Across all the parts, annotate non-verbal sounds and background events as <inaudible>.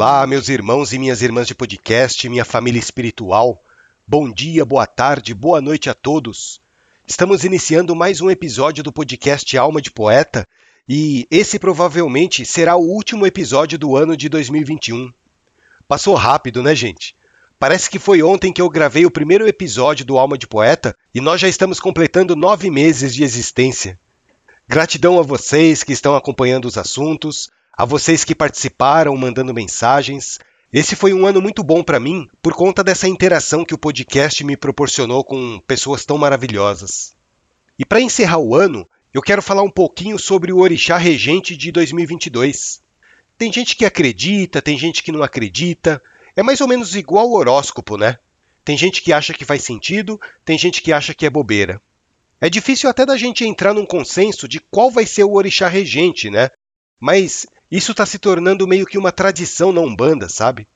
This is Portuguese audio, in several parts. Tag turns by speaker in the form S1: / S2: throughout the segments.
S1: Olá, meus irmãos e minhas irmãs de podcast, minha família espiritual. Bom dia, boa tarde, boa noite a todos. Estamos iniciando mais um episódio do podcast Alma de Poeta e esse provavelmente será o último episódio do ano de 2021. Passou rápido, né, gente? Parece que foi ontem que eu gravei o primeiro episódio do Alma de Poeta e nós já estamos completando nove meses de existência. Gratidão a vocês que estão acompanhando os assuntos, a vocês que participaram mandando mensagens. Esse foi um ano muito bom para mim por conta dessa interação que o podcast me proporcionou com pessoas tão maravilhosas. E para encerrar o ano, eu quero falar um pouquinho sobre o Orixá Regente de 2022. Tem gente que acredita, tem gente que não acredita. É mais ou menos igual o horóscopo, né? Tem gente que acha que faz sentido, tem gente que acha que é bobeira. É difícil até da gente entrar num consenso de qual vai ser o orixá regente, né? Mas isso está se tornando meio que uma tradição na Umbanda, sabe?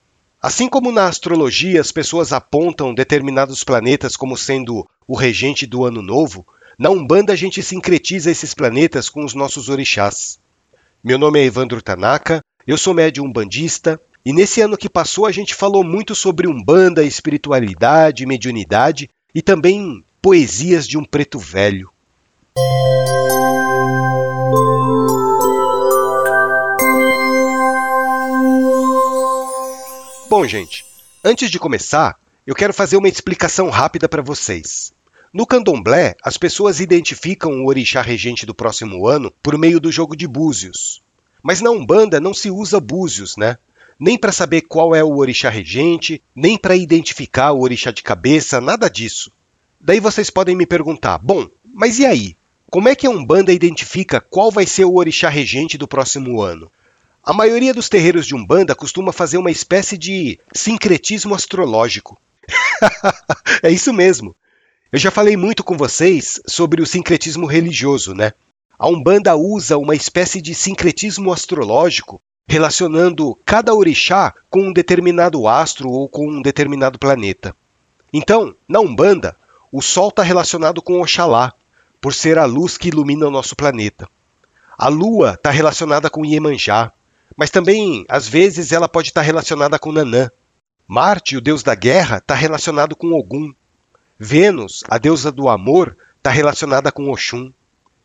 S1: Assim como na astrologia as pessoas apontam determinados planetas como sendo o regente do ano novo, na Umbanda a gente sincretiza esses planetas com os nossos orixás. Meu nome é Evandro Tanaka, eu sou médium umbandista, e nesse ano que passou a gente falou muito sobre Umbanda, espiritualidade, mediunidade e também poesias de um preto velho. Bom, gente, antes de começar, eu quero fazer uma explicação rápida para vocês. No candomblé, as pessoas identificam o orixá regente do próximo ano por meio do jogo de búzios. Mas na Umbanda não se usa búzios, né? Nem para saber qual é o orixá regente, nem para identificar o orixá de cabeça, nada disso. Daí vocês podem me perguntar: bom, mas e aí? Como é que a Umbanda identifica qual vai ser o orixá regente do próximo ano? A maioria dos terreiros de Umbanda costuma fazer uma espécie de sincretismo astrológico. <laughs> é isso mesmo. Eu já falei muito com vocês sobre o sincretismo religioso, né? A Umbanda usa uma espécie de sincretismo astrológico relacionando cada orixá com um determinado astro ou com um determinado planeta. Então, na Umbanda, o Sol está relacionado com Oxalá, por ser a luz que ilumina o nosso planeta. A Lua está relacionada com Iemanjá, mas também, às vezes, ela pode estar relacionada com Nanã. Marte, o deus da guerra, está relacionado com Ogum. Vênus, a deusa do amor, está relacionada com Oxum.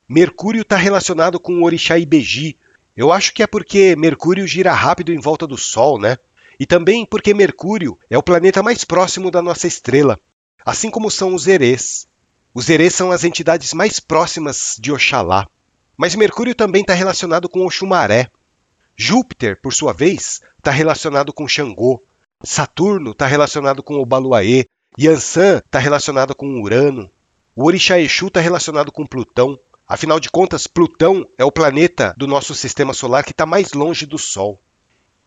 S1: Mercúrio está relacionado com o orixá Ibeji. Eu acho que é porque Mercúrio gira rápido em volta do Sol, né? E também porque Mercúrio é o planeta mais próximo da nossa estrela, assim como são os Erês. Os Erês são as entidades mais próximas de Oxalá. Mas Mercúrio também está relacionado com Oxumaré, Júpiter, por sua vez, está relacionado com Xangô. Saturno está relacionado com o Baluaê. Yansan está relacionado com Urano. O Orixá Exu está relacionado com Plutão. Afinal de contas, Plutão é o planeta do nosso sistema solar que está mais longe do Sol.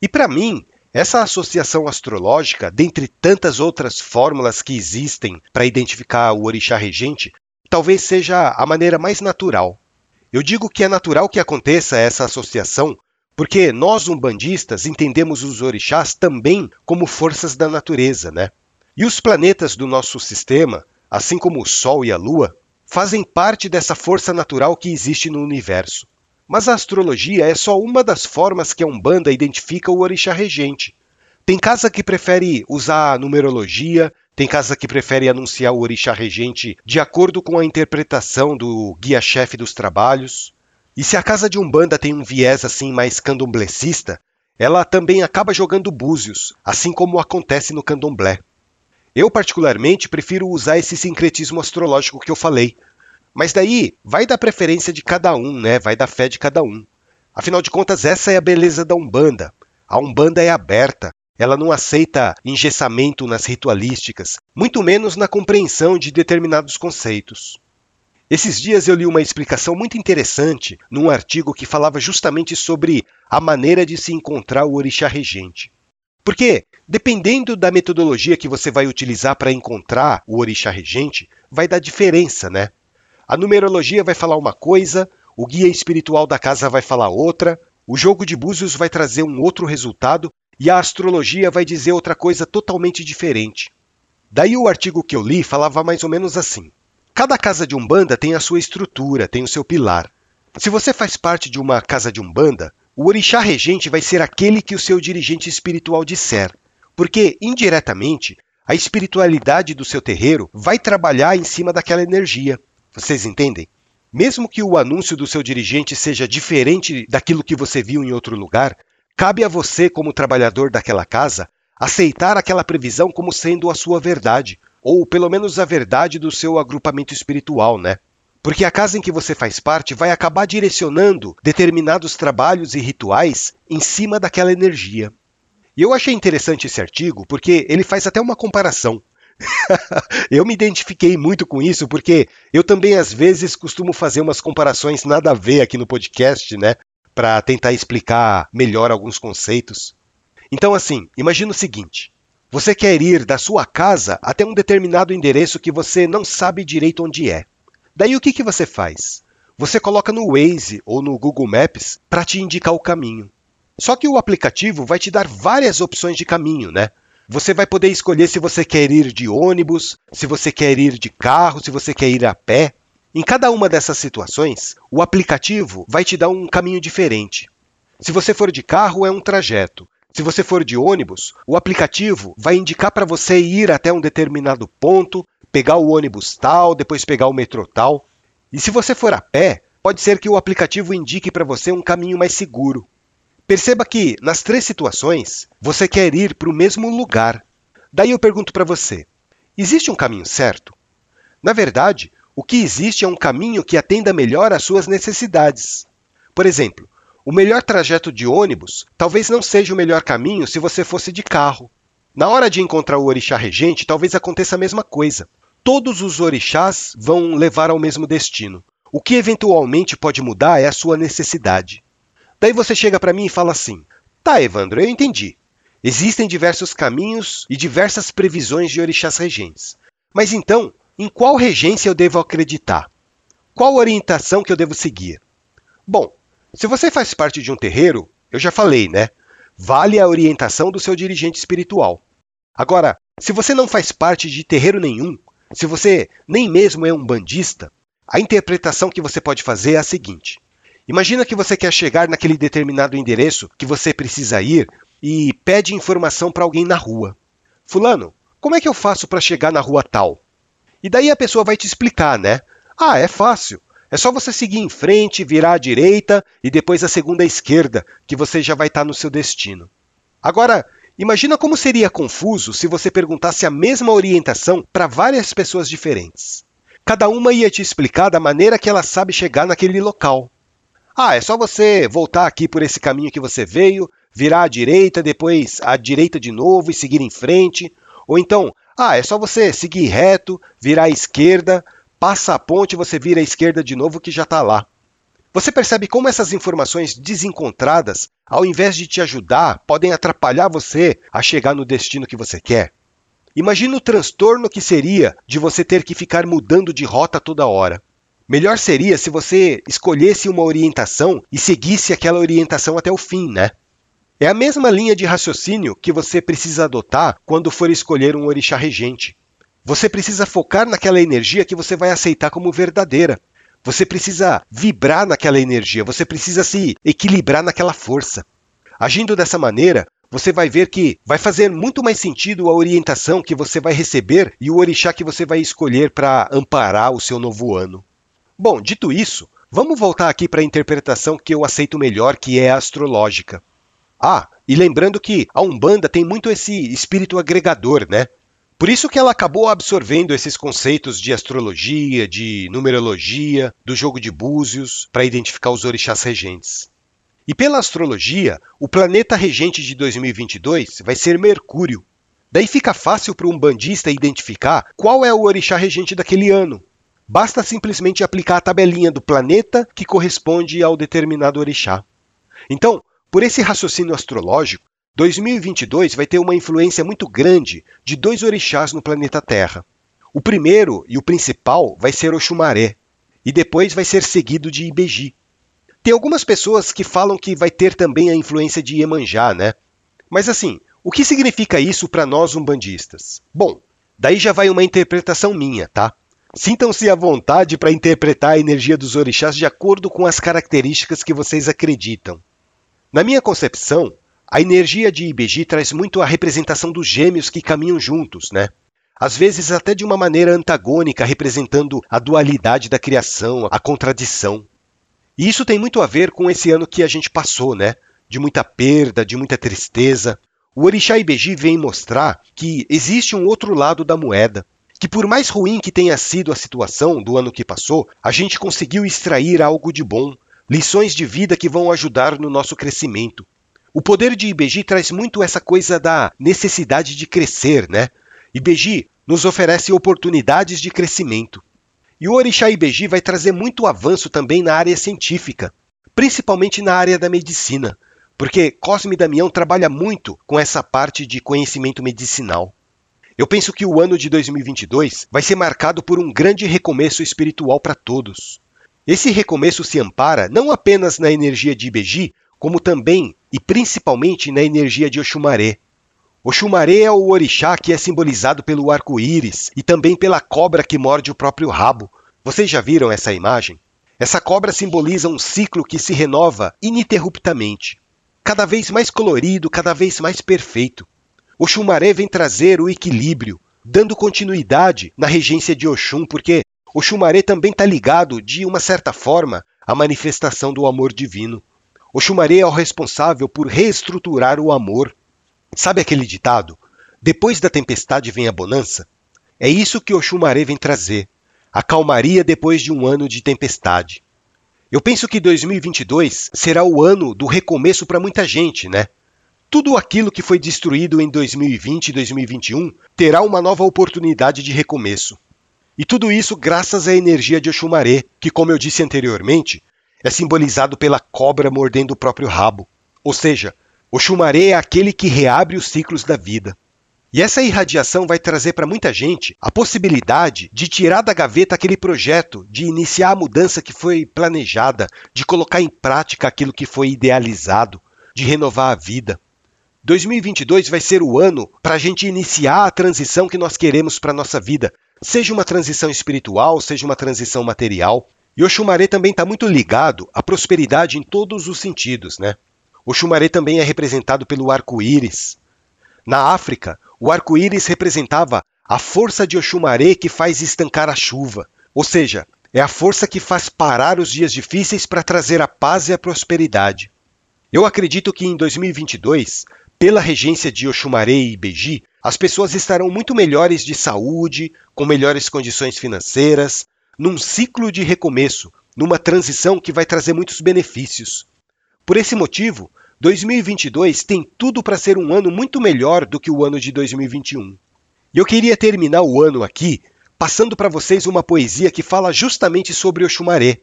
S1: E para mim, essa associação astrológica, dentre tantas outras fórmulas que existem para identificar o orixá regente, talvez seja a maneira mais natural. Eu digo que é natural que aconteça essa associação porque nós, umbandistas, entendemos os orixás também como forças da natureza, né? E os planetas do nosso sistema, assim como o Sol e a Lua, fazem parte dessa força natural que existe no universo. Mas a astrologia é só uma das formas que a Umbanda identifica o orixá regente. Tem casa que prefere usar a numerologia, tem casa que prefere anunciar o orixá regente de acordo com a interpretação do guia-chefe dos trabalhos. E se a casa de Umbanda tem um viés assim mais candomblecista, ela também acaba jogando búzios, assim como acontece no candomblé. Eu, particularmente, prefiro usar esse sincretismo astrológico que eu falei. Mas daí vai da preferência de cada um, né? Vai da fé de cada um. Afinal de contas, essa é a beleza da Umbanda. A Umbanda é aberta, ela não aceita engessamento nas ritualísticas, muito menos na compreensão de determinados conceitos. Esses dias eu li uma explicação muito interessante num artigo que falava justamente sobre a maneira de se encontrar o orixá regente. Porque, dependendo da metodologia que você vai utilizar para encontrar o orixá regente, vai dar diferença, né? A numerologia vai falar uma coisa, o guia espiritual da casa vai falar outra, o jogo de búzios vai trazer um outro resultado e a astrologia vai dizer outra coisa totalmente diferente. Daí o artigo que eu li falava mais ou menos assim: Cada casa de Umbanda tem a sua estrutura, tem o seu pilar. Se você faz parte de uma casa de Umbanda, O orixá regente vai ser aquele que o seu dirigente espiritual disser, porque, indiretamente, a espiritualidade do seu terreiro vai trabalhar em cima daquela energia. Vocês entendem? Mesmo que o anúncio do seu dirigente seja diferente daquilo que você viu em outro lugar, cabe a você, como trabalhador daquela casa, aceitar aquela previsão como sendo a sua verdade, ou pelo menos a verdade do seu agrupamento espiritual, né? Porque a casa em que você faz parte vai acabar direcionando determinados trabalhos e rituais em cima daquela energia. E eu achei interessante esse artigo porque ele faz até uma comparação <laughs> eu me identifiquei muito com isso porque eu também às vezes costumo fazer umas comparações nada a ver aqui no podcast, né, para tentar explicar melhor alguns conceitos. Então assim, imagina o seguinte: você quer ir da sua casa até um determinado endereço que você não sabe direito onde é. Daí o que, que você faz? Você coloca no Waze ou no Google Maps para te indicar o caminho. Só que o aplicativo vai te dar várias opções de caminho, né? Você vai poder escolher se você quer ir de ônibus, se você quer ir de carro, se você quer ir a pé. Em cada uma dessas situações, o aplicativo vai te dar um caminho diferente. Se você for de carro, é um trajeto. Se você for de ônibus, o aplicativo vai indicar para você ir até um determinado ponto, pegar o ônibus tal, depois pegar o metrô tal. E se você for a pé, pode ser que o aplicativo indique para você um caminho mais seguro. Perceba que, nas três situações, você quer ir para o mesmo lugar. Daí eu pergunto para você: existe um caminho certo? Na verdade, o que existe é um caminho que atenda melhor às suas necessidades. Por exemplo, o melhor trajeto de ônibus talvez não seja o melhor caminho se você fosse de carro. Na hora de encontrar o orixá regente, talvez aconteça a mesma coisa. Todos os orixás vão levar ao mesmo destino. O que eventualmente pode mudar é a sua necessidade. Daí você chega para mim e fala assim: Tá, Evandro, eu entendi. Existem diversos caminhos e diversas previsões de orixás regentes. Mas então, em qual regência eu devo acreditar? Qual orientação que eu devo seguir? Bom, se você faz parte de um terreiro, eu já falei, né? Vale a orientação do seu dirigente espiritual. Agora, se você não faz parte de terreiro nenhum, se você nem mesmo é um bandista, a interpretação que você pode fazer é a seguinte: Imagina que você quer chegar naquele determinado endereço que você precisa ir e pede informação para alguém na rua. Fulano, como é que eu faço para chegar na rua tal? E daí a pessoa vai te explicar, né? Ah, é fácil. É só você seguir em frente, virar à direita e depois a segunda à esquerda, que você já vai estar no seu destino. Agora, imagina como seria confuso se você perguntasse a mesma orientação para várias pessoas diferentes. Cada uma ia te explicar da maneira que ela sabe chegar naquele local. Ah, é só você voltar aqui por esse caminho que você veio, virar à direita, depois à direita de novo e seguir em frente. Ou então, ah, é só você seguir reto, virar à esquerda, passa a ponte e você vira à esquerda de novo que já está lá. Você percebe como essas informações desencontradas, ao invés de te ajudar, podem atrapalhar você a chegar no destino que você quer? Imagina o transtorno que seria de você ter que ficar mudando de rota toda hora. Melhor seria se você escolhesse uma orientação e seguisse aquela orientação até o fim, né? É a mesma linha de raciocínio que você precisa adotar quando for escolher um orixá regente. Você precisa focar naquela energia que você vai aceitar como verdadeira. Você precisa vibrar naquela energia, você precisa se equilibrar naquela força. Agindo dessa maneira, você vai ver que vai fazer muito mais sentido a orientação que você vai receber e o orixá que você vai escolher para amparar o seu novo ano. Bom, dito isso, vamos voltar aqui para a interpretação que eu aceito melhor, que é a astrológica. Ah, e lembrando que a Umbanda tem muito esse espírito agregador, né? Por isso que ela acabou absorvendo esses conceitos de astrologia, de numerologia, do jogo de búzios, para identificar os orixás regentes. E pela astrologia, o planeta regente de 2022 vai ser Mercúrio. Daí fica fácil para um bandista identificar qual é o orixá regente daquele ano, Basta simplesmente aplicar a tabelinha do planeta que corresponde ao determinado orixá. Então, por esse raciocínio astrológico, 2022 vai ter uma influência muito grande de dois orixás no planeta Terra. O primeiro e o principal vai ser Oxumaré, e depois vai ser seguido de Ibeji. Tem algumas pessoas que falam que vai ter também a influência de Iemanjá, né? Mas assim, o que significa isso para nós umbandistas? Bom, daí já vai uma interpretação minha, tá? Sintam-se à vontade para interpretar a energia dos orixás de acordo com as características que vocês acreditam. Na minha concepção, a energia de Ibeji traz muito a representação dos gêmeos que caminham juntos, né? Às vezes até de uma maneira antagônica, representando a dualidade da criação, a contradição. E isso tem muito a ver com esse ano que a gente passou, né? De muita perda, de muita tristeza. O Orixá Ibeji vem mostrar que existe um outro lado da moeda, que por mais ruim que tenha sido a situação do ano que passou, a gente conseguiu extrair algo de bom, lições de vida que vão ajudar no nosso crescimento. O poder de Ibeji traz muito essa coisa da necessidade de crescer, né? Ibeji nos oferece oportunidades de crescimento. E o Orixá Ibeji vai trazer muito avanço também na área científica, principalmente na área da medicina, porque Cosme Damião trabalha muito com essa parte de conhecimento medicinal. Eu penso que o ano de 2022 vai ser marcado por um grande recomeço espiritual para todos. Esse recomeço se ampara não apenas na energia de Ibeji, como também e principalmente na energia de Oxumaré. Oxumaré é o orixá que é simbolizado pelo arco-íris e também pela cobra que morde o próprio rabo. Vocês já viram essa imagem? Essa cobra simboliza um ciclo que se renova ininterruptamente, cada vez mais colorido, cada vez mais perfeito. Oxumaré vem trazer o equilíbrio, dando continuidade na regência de Oxum, porque Oxumaré também está ligado, de uma certa forma, à manifestação do amor divino. O Xumaré é o responsável por reestruturar o amor. Sabe aquele ditado? Depois da tempestade vem a bonança? É isso que o Xumaré vem trazer. A calmaria depois de um ano de tempestade. Eu penso que 2022 será o ano do recomeço para muita gente, né? Tudo aquilo que foi destruído em 2020 e 2021 terá uma nova oportunidade de recomeço. E tudo isso graças à energia de Oxumaré, que, como eu disse anteriormente, é simbolizado pela cobra mordendo o próprio rabo. Ou seja, o Xumaré é aquele que reabre os ciclos da vida. E essa irradiação vai trazer para muita gente a possibilidade de tirar da gaveta aquele projeto, de iniciar a mudança que foi planejada, de colocar em prática aquilo que foi idealizado, de renovar a vida. 2022 vai ser o ano para a gente iniciar a transição que nós queremos para a nossa vida, seja uma transição espiritual, seja uma transição material. O Xumaré também está muito ligado à prosperidade em todos os sentidos, né? O Xumaré também é representado pelo arco-íris. Na África, o arco-íris representava a força de Oxumaré que faz estancar a chuva, ou seja, é a força que faz parar os dias difíceis para trazer a paz e a prosperidade. Eu acredito que em 2022, pela regência de Oxumaré e Beji, as pessoas estarão muito melhores de saúde, com melhores condições financeiras, num ciclo de recomeço, numa transição que vai trazer muitos benefícios. Por esse motivo, 2022 tem tudo para ser um ano muito melhor do que o ano de 2021. E eu queria terminar o ano aqui passando para vocês uma poesia que fala justamente sobre Oxumaré,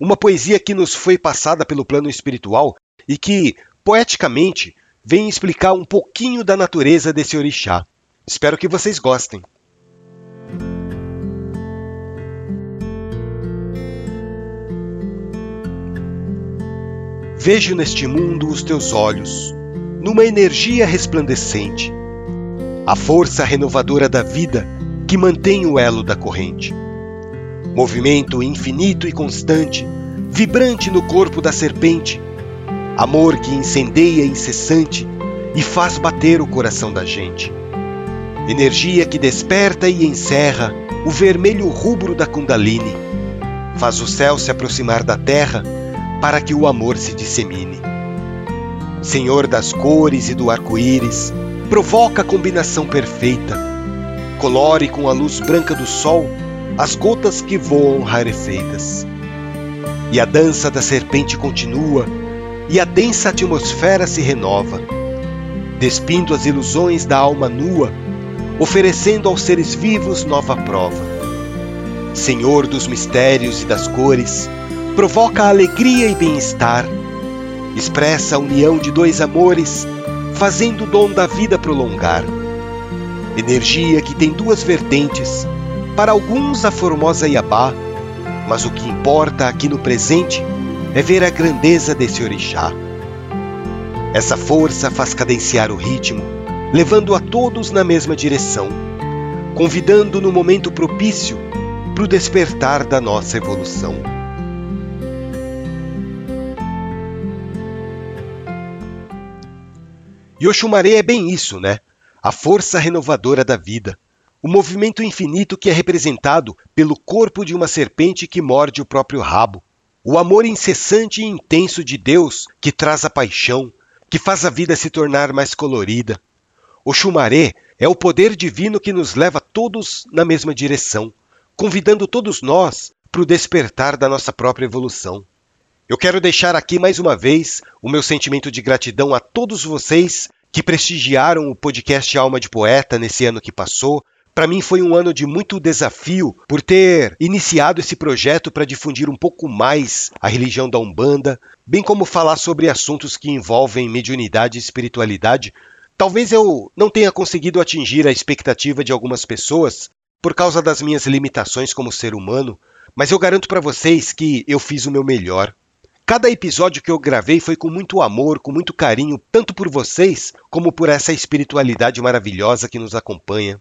S1: uma poesia que nos foi passada pelo plano espiritual e que, poeticamente, vem explicar um pouquinho da natureza desse orixá. Espero que vocês gostem. Vejo neste mundo os teus olhos, numa energia resplandecente, a força renovadora da vida que mantém o elo da corrente. Movimento infinito e constante, vibrante no corpo da serpente, amor que incendeia incessante e faz bater o coração da gente. Energia que desperta e encerra o vermelho rubro da Kundalini, faz o céu se aproximar da terra para que o amor se dissemine. Senhor das cores e do arco-íris, provoca a combinação perfeita. Colore com a luz branca do sol as gotas que voam rarefeitas. E a dança da serpente continua, e a densa atmosfera se renova, despindo as ilusões da alma nua, oferecendo aos seres vivos nova prova. Senhor dos mistérios e das cores, provoca alegria e bem-estar, expressa a união de dois amores, fazendo o dom da vida prolongar. Energia que tem duas vertentes, para alguns a formosa Iabá, mas o que importa aqui no presente é ver a grandeza desse orixá. Essa força faz cadenciar o ritmo, levando a todos na mesma direção, convidando no momento propício para o despertar da nossa evolução. E Oxumaré é bem isso, né? A força renovadora da vida. O movimento infinito que é representado pelo corpo de uma serpente que morde o próprio rabo. O amor incessante e intenso de Deus que traz a paixão, que faz a vida se tornar mais colorida. O Xumaré é o poder divino que nos leva todos na mesma direção, convidando todos nós para o despertar da nossa própria evolução. Eu quero deixar aqui mais uma vez o meu sentimento de gratidão a todos vocês que prestigiaram o podcast Alma de Poeta nesse ano que passou, para mim foi um ano de muito desafio por ter iniciado esse projeto para difundir um pouco mais a religião da Umbanda, bem como falar sobre assuntos que envolvem mediunidade e espiritualidade. Talvez eu não tenha conseguido atingir a expectativa de algumas pessoas por causa das minhas limitações como ser humano, mas eu garanto para vocês que eu fiz o meu melhor. Cada episódio que eu gravei foi com muito amor, com muito carinho, tanto por vocês como por essa espiritualidade maravilhosa que nos acompanha.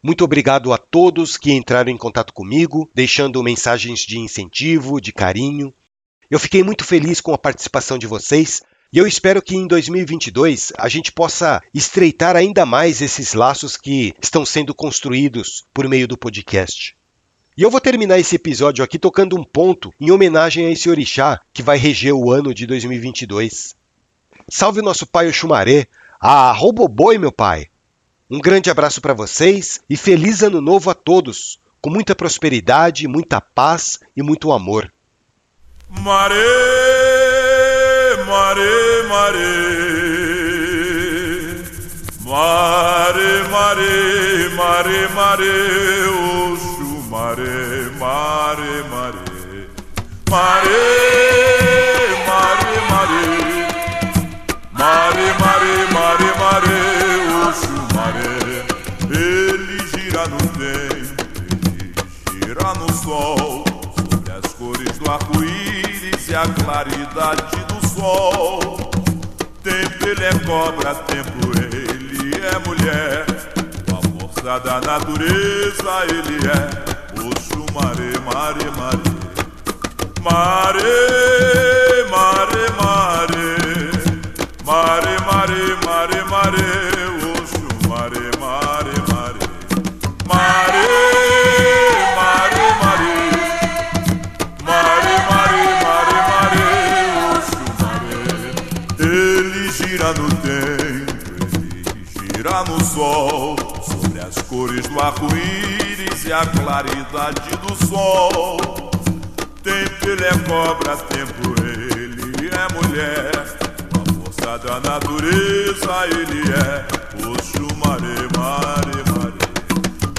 S1: Muito obrigado a todos que entraram em contato comigo, deixando mensagens de incentivo, de carinho. Eu fiquei muito feliz com a participação de vocês e eu espero que em 2022 a gente possa estreitar ainda mais esses laços que estão sendo construídos por meio do podcast. E eu vou terminar esse episódio aqui tocando um ponto em homenagem a esse orixá que vai reger o ano de 2022. Salve o nosso pai Oxumaré! Ah, Roboboi, meu pai! Um grande abraço para vocês e feliz ano novo a todos, com muita prosperidade, muita paz e muito amor.
S2: Mare, mare, mare. Mare, mare, mare, mare, oxo, mare, mare, mare. Mare, mare, mare. Mare, mare, mare, mare. no tempo, ele gira no sol, sobre as cores do arco-íris e a claridade do sol. Tempo ele é cobra, tempo ele é mulher, a força da natureza ele é, oxo, mare, mare, mare. Mare, mare, mare, mare, mare, mare, mare, oxo, mare, mare, mare. Mare, mare, mare. Mare, mare, mare, mare, oxo, mare. Ele gira no tempo, ele gira no sol, sobre as cores do arco-íris e a claridade do sol. Tempo ele é cobra, tempo ele é mulher. A força da natureza ele é. Oxo, mare, mare, mare.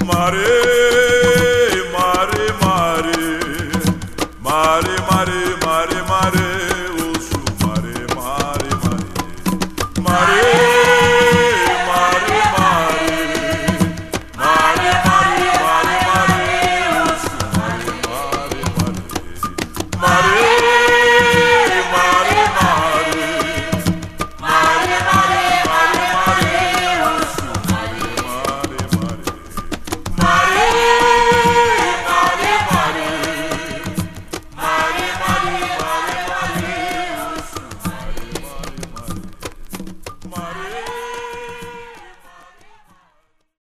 S2: Mare